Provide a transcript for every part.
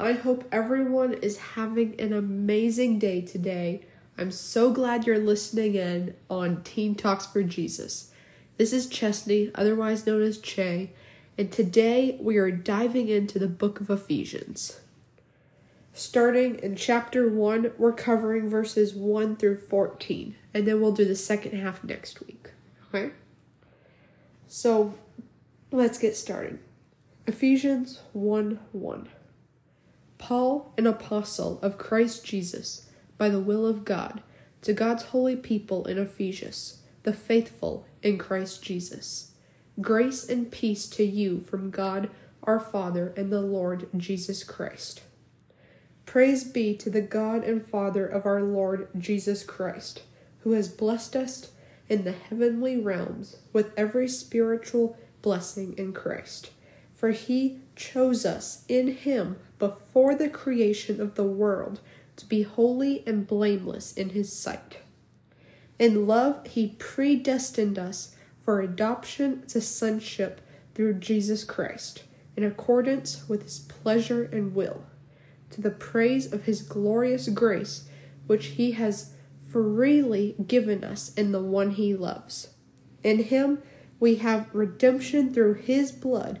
I hope everyone is having an amazing day today. I'm so glad you're listening in on Teen Talks for Jesus. This is Chesney, otherwise known as Che, and today we are diving into the book of Ephesians. Starting in chapter 1, we're covering verses 1 through 14, and then we'll do the second half next week. Okay? So, let's get started. Ephesians 1 1. Paul, an apostle of Christ Jesus, by the will of God, to God's holy people in Ephesus, the faithful in Christ Jesus. Grace and peace to you from God our Father and the Lord Jesus Christ. Praise be to the God and Father of our Lord Jesus Christ, who has blessed us in the heavenly realms with every spiritual blessing in Christ. For he chose us in him before the creation of the world to be holy and blameless in his sight. In love, he predestined us for adoption to sonship through Jesus Christ, in accordance with his pleasure and will to the praise of his glorious grace, which he has freely given us in the one he loves. In him we have redemption through his blood,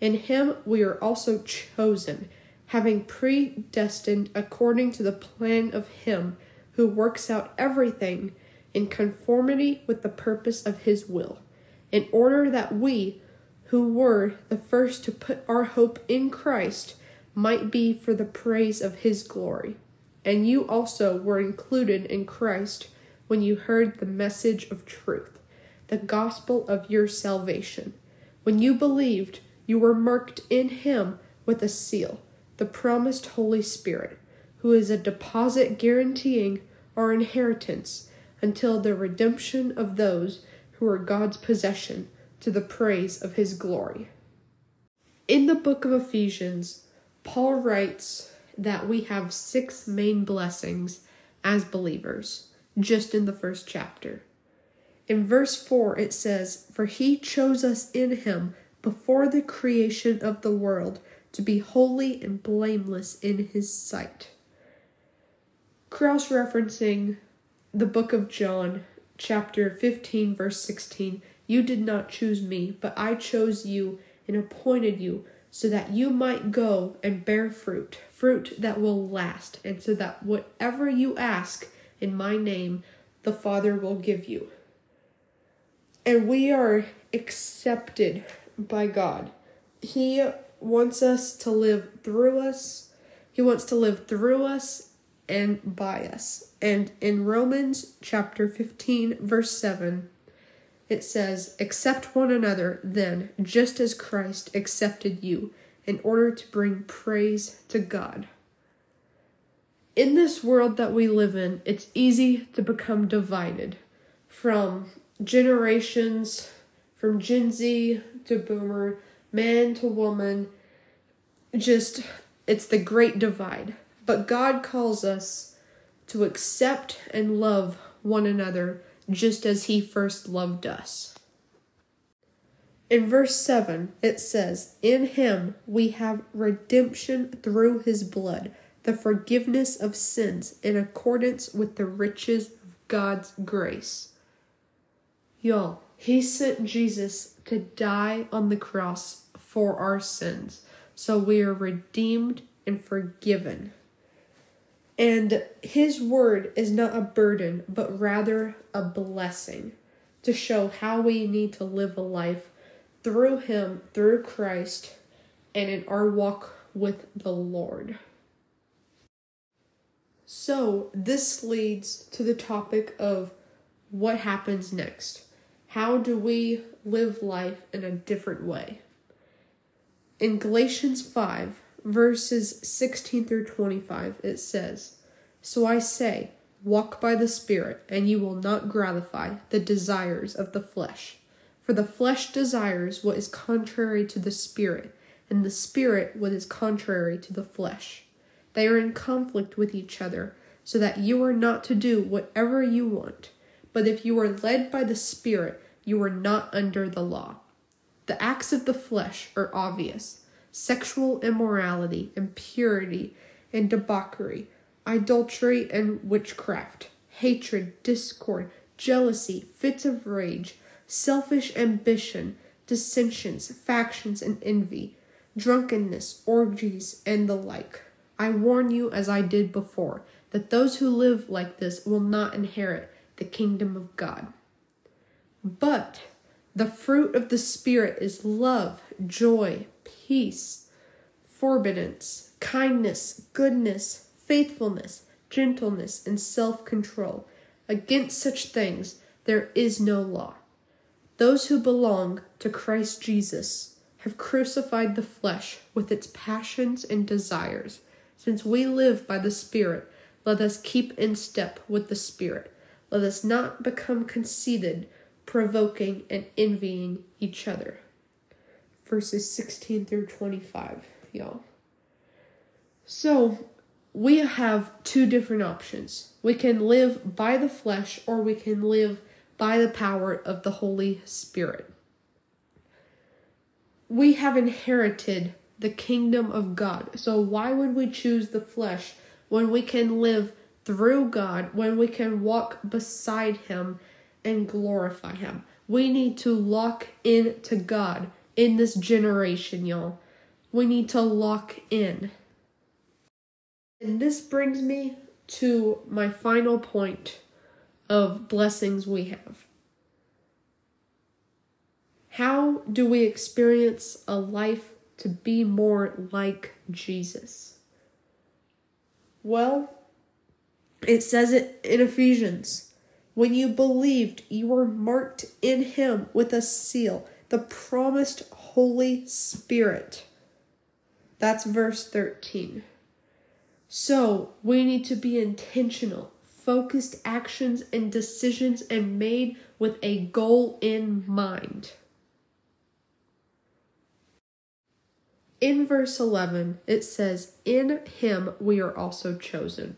In him we are also chosen, having predestined according to the plan of him who works out everything in conformity with the purpose of his will, in order that we, who were the first to put our hope in Christ, might be for the praise of his glory. And you also were included in Christ when you heard the message of truth, the gospel of your salvation. When you believed, you were marked in him with a seal, the promised Holy Spirit, who is a deposit guaranteeing our inheritance until the redemption of those who are God's possession to the praise of his glory. In the book of Ephesians, Paul writes that we have six main blessings as believers, just in the first chapter. In verse 4, it says, For he chose us in him before the creation of the world to be holy and blameless in his sight. Cross referencing the book of John, chapter 15, verse 16, You did not choose me, but I chose you and appointed you so that you might go and bear fruit, fruit that will last, and so that whatever you ask in my name, the Father will give you. And we are accepted by God. He wants us to live through us. He wants to live through us and by us. And in Romans chapter 15, verse 7, it says, Accept one another, then, just as Christ accepted you, in order to bring praise to God. In this world that we live in, it's easy to become divided from generations, from Gen Z to boomer, man to woman. Just, it's the great divide. But God calls us to accept and love one another just as he first loved us. In verse 7, it says, In him we have redemption through his blood, the forgiveness of sins in accordance with the riches of God's grace. Y'all, he sent Jesus to die on the cross for our sins, so we are redeemed and forgiven. And his word is not a burden, but rather a blessing to show how we need to live a life through him, through Christ, and in our walk with the Lord. So, this leads to the topic of what happens next. How do we live life in a different way? In Galatians 5, verses 16 through 25, it says, So I say, walk by the Spirit, and you will not gratify the desires of the flesh. For the flesh desires what is contrary to the Spirit, and the Spirit what is contrary to the flesh. They are in conflict with each other, so that you are not to do whatever you want. But if you are led by the Spirit, you are not under the law. The acts of the flesh are obvious sexual immorality, impurity, and debauchery, idolatry and witchcraft, hatred, discord, jealousy, fits of rage, selfish ambition, dissensions, factions, and envy, drunkenness, orgies, and the like. I warn you, as I did before, that those who live like this will not inherit the kingdom of God. But the fruit of the Spirit is love, joy, peace, forbearance, kindness, goodness, faithfulness, gentleness, and self control. Against such things there is no law. Those who belong to Christ Jesus have crucified the flesh with its passions and desires. Since we live by the Spirit, let us keep in step with the Spirit. Let us not become conceited, provoking, and envying each other. Verses 16 through 25, y'all. So, we have two different options. We can live by the flesh, or we can live by the power of the Holy Spirit. We have inherited the kingdom of God. So, why would we choose the flesh when we can live through God, when we can walk beside Him and glorify Him? We need to lock in to God in this generation, y'all. We need to lock in. And this brings me to my final point of blessings we have. How do we experience a life to be more like Jesus? Well, it says it in Ephesians. When you believed, you were marked in Him with a seal, the promised Holy Spirit. That's verse 13. So we need to be intentional, focused actions and decisions and made with a goal in mind. In verse 11, it says, In him we are also chosen.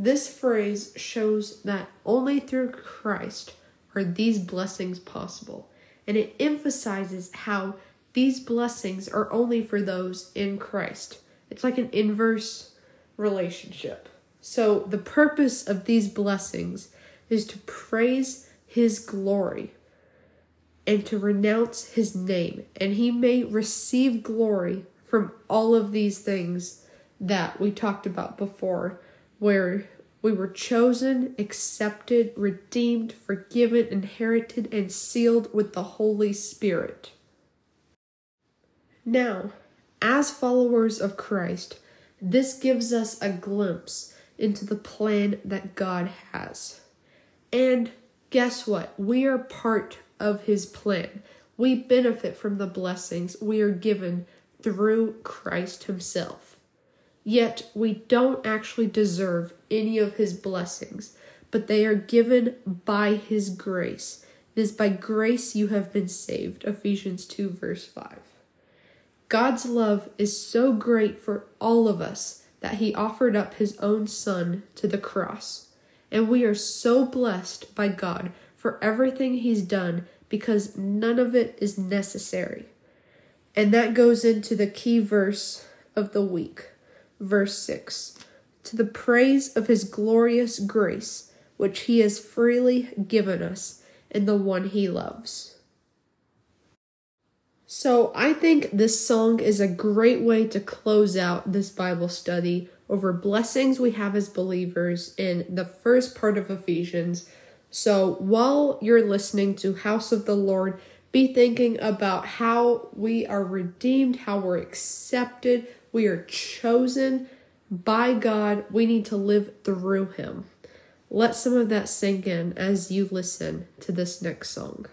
This phrase shows that only through Christ are these blessings possible, and it emphasizes how these blessings are only for those in Christ. It's like an inverse relationship. So, the purpose of these blessings is to praise His glory and to renounce His name, and He may receive glory from all of these things that we talked about before, where we were chosen, accepted, redeemed, forgiven, inherited, and sealed with the Holy Spirit. Now, as followers of Christ, this gives us a glimpse into the plan that God has. And guess what? We are part of His plan. We benefit from the blessings we are given through Christ Himself. Yet we don't actually deserve any of His blessings, but they are given by His grace. It is by grace you have been saved. Ephesians 2, verse 5. God's love is so great for all of us that he offered up his own son to the cross. And we are so blessed by God for everything he's done because none of it is necessary. And that goes into the key verse of the week, verse 6. To the praise of his glorious grace, which he has freely given us in the one he loves. So I think this song is a great way to close out this Bible study over blessings we have as believers in the first part of Ephesians. So while you're listening to House of the Lord, be thinking about how we are redeemed, how we're accepted, we are chosen by God. We need to live through Him. Let some of that sink in as you listen to this next song.